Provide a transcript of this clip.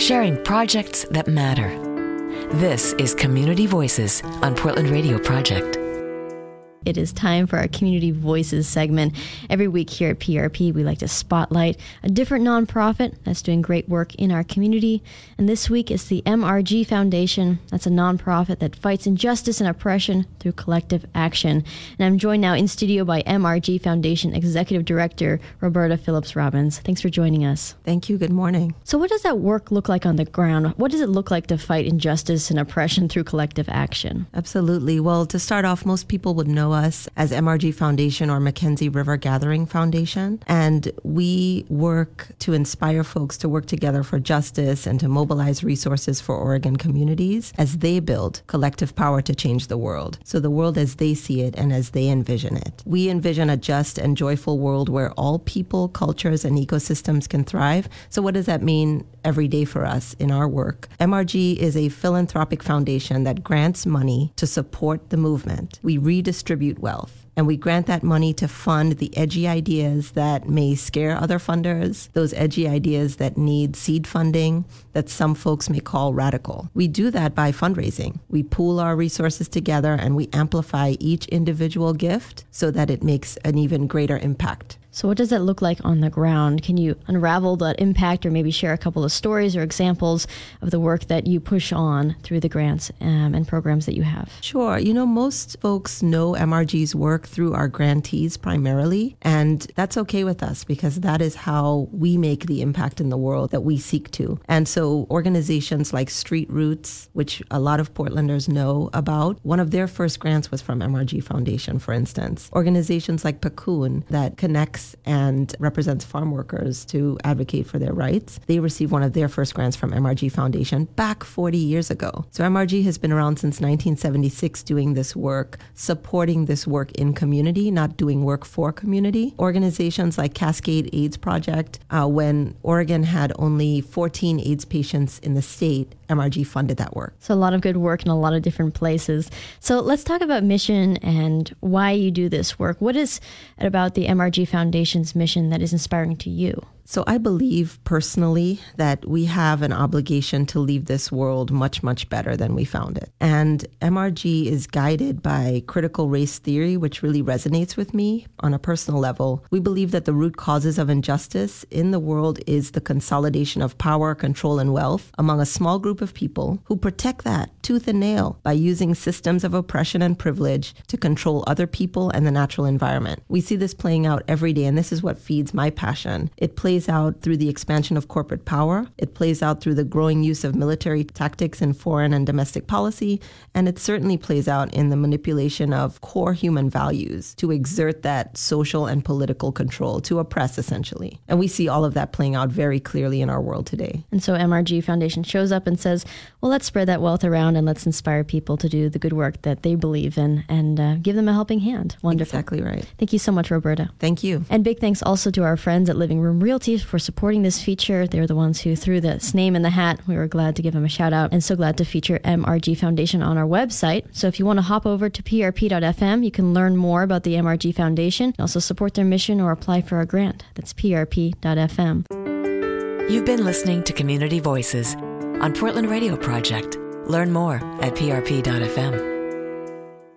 sharing projects that matter. This is Community Voices on Portland Radio Project. It is time for our Community Voices segment. Every week here at PRP, we like to spotlight a different nonprofit that's doing great work in our community. And this week it's the MRG Foundation. That's a nonprofit that fights injustice and oppression through collective action. And I'm joined now in studio by MRG Foundation Executive Director Roberta Phillips Robbins. Thanks for joining us. Thank you. Good morning. So, what does that work look like on the ground? What does it look like to fight injustice and oppression through collective action? Absolutely. Well, to start off, most people would know us as MRG Foundation or McKenzie River Gathering Foundation. And we work to inspire folks to work together for justice and to mobilize resources for Oregon communities as they build collective power to change the world. So the world as they see it and as they envision it. We envision a just and joyful world where all people, cultures, and ecosystems can thrive. So what does that mean every day for us in our work? MRG is a philanthropic foundation that grants money to support the movement. We redistribute wealth and we grant that money to fund the edgy ideas that may scare other funders, those edgy ideas that need seed funding that some folks may call radical. We do that by fundraising. We pool our resources together and we amplify each individual gift so that it makes an even greater impact. So, what does that look like on the ground? Can you unravel that impact or maybe share a couple of stories or examples of the work that you push on through the grants um, and programs that you have? Sure. You know, most folks know MRG's work through our grantees primarily, and that's okay with us because that is how we make the impact in the world that we seek to. And so, organizations like Street Roots, which a lot of Portlanders know about, one of their first grants was from MRG Foundation, for instance. Organizations like PCUN that connects and represents farm workers to advocate for their rights. They received one of their first grants from MRG Foundation back 40 years ago. So MRG has been around since 1976 doing this work, supporting this work in community, not doing work for community. Organizations like Cascade AIDS Project, uh, when Oregon had only 14 AIDS patients in the state, MRG funded that work. So, a lot of good work in a lot of different places. So, let's talk about mission and why you do this work. What is it about the MRG Foundation's mission that is inspiring to you? So I believe personally that we have an obligation to leave this world much, much better than we found it. And MRG is guided by critical race theory, which really resonates with me on a personal level. We believe that the root causes of injustice in the world is the consolidation of power, control, and wealth among a small group of people who protect that tooth and nail by using systems of oppression and privilege to control other people and the natural environment. We see this playing out every day, and this is what feeds my passion. It plays plays out through the expansion of corporate power. It plays out through the growing use of military tactics in foreign and domestic policy. And it certainly plays out in the manipulation of core human values to exert that social and political control, to oppress essentially. And we see all of that playing out very clearly in our world today. And so MRG Foundation shows up and says, well, let's spread that wealth around and let's inspire people to do the good work that they believe in and uh, give them a helping hand. Wonderful. Exactly right. Thank you so much, Roberta. Thank you. And big thanks also to our friends at Living Room Realty for supporting this feature. They're the ones who threw this name in the hat. We were glad to give them a shout out and so glad to feature MRG Foundation on our website. So if you want to hop over to prp.fm, you can learn more about the MRG Foundation and also support their mission or apply for a grant. That's prp.fm. You've been listening to Community Voices on Portland Radio Project. Learn more at prp.fm.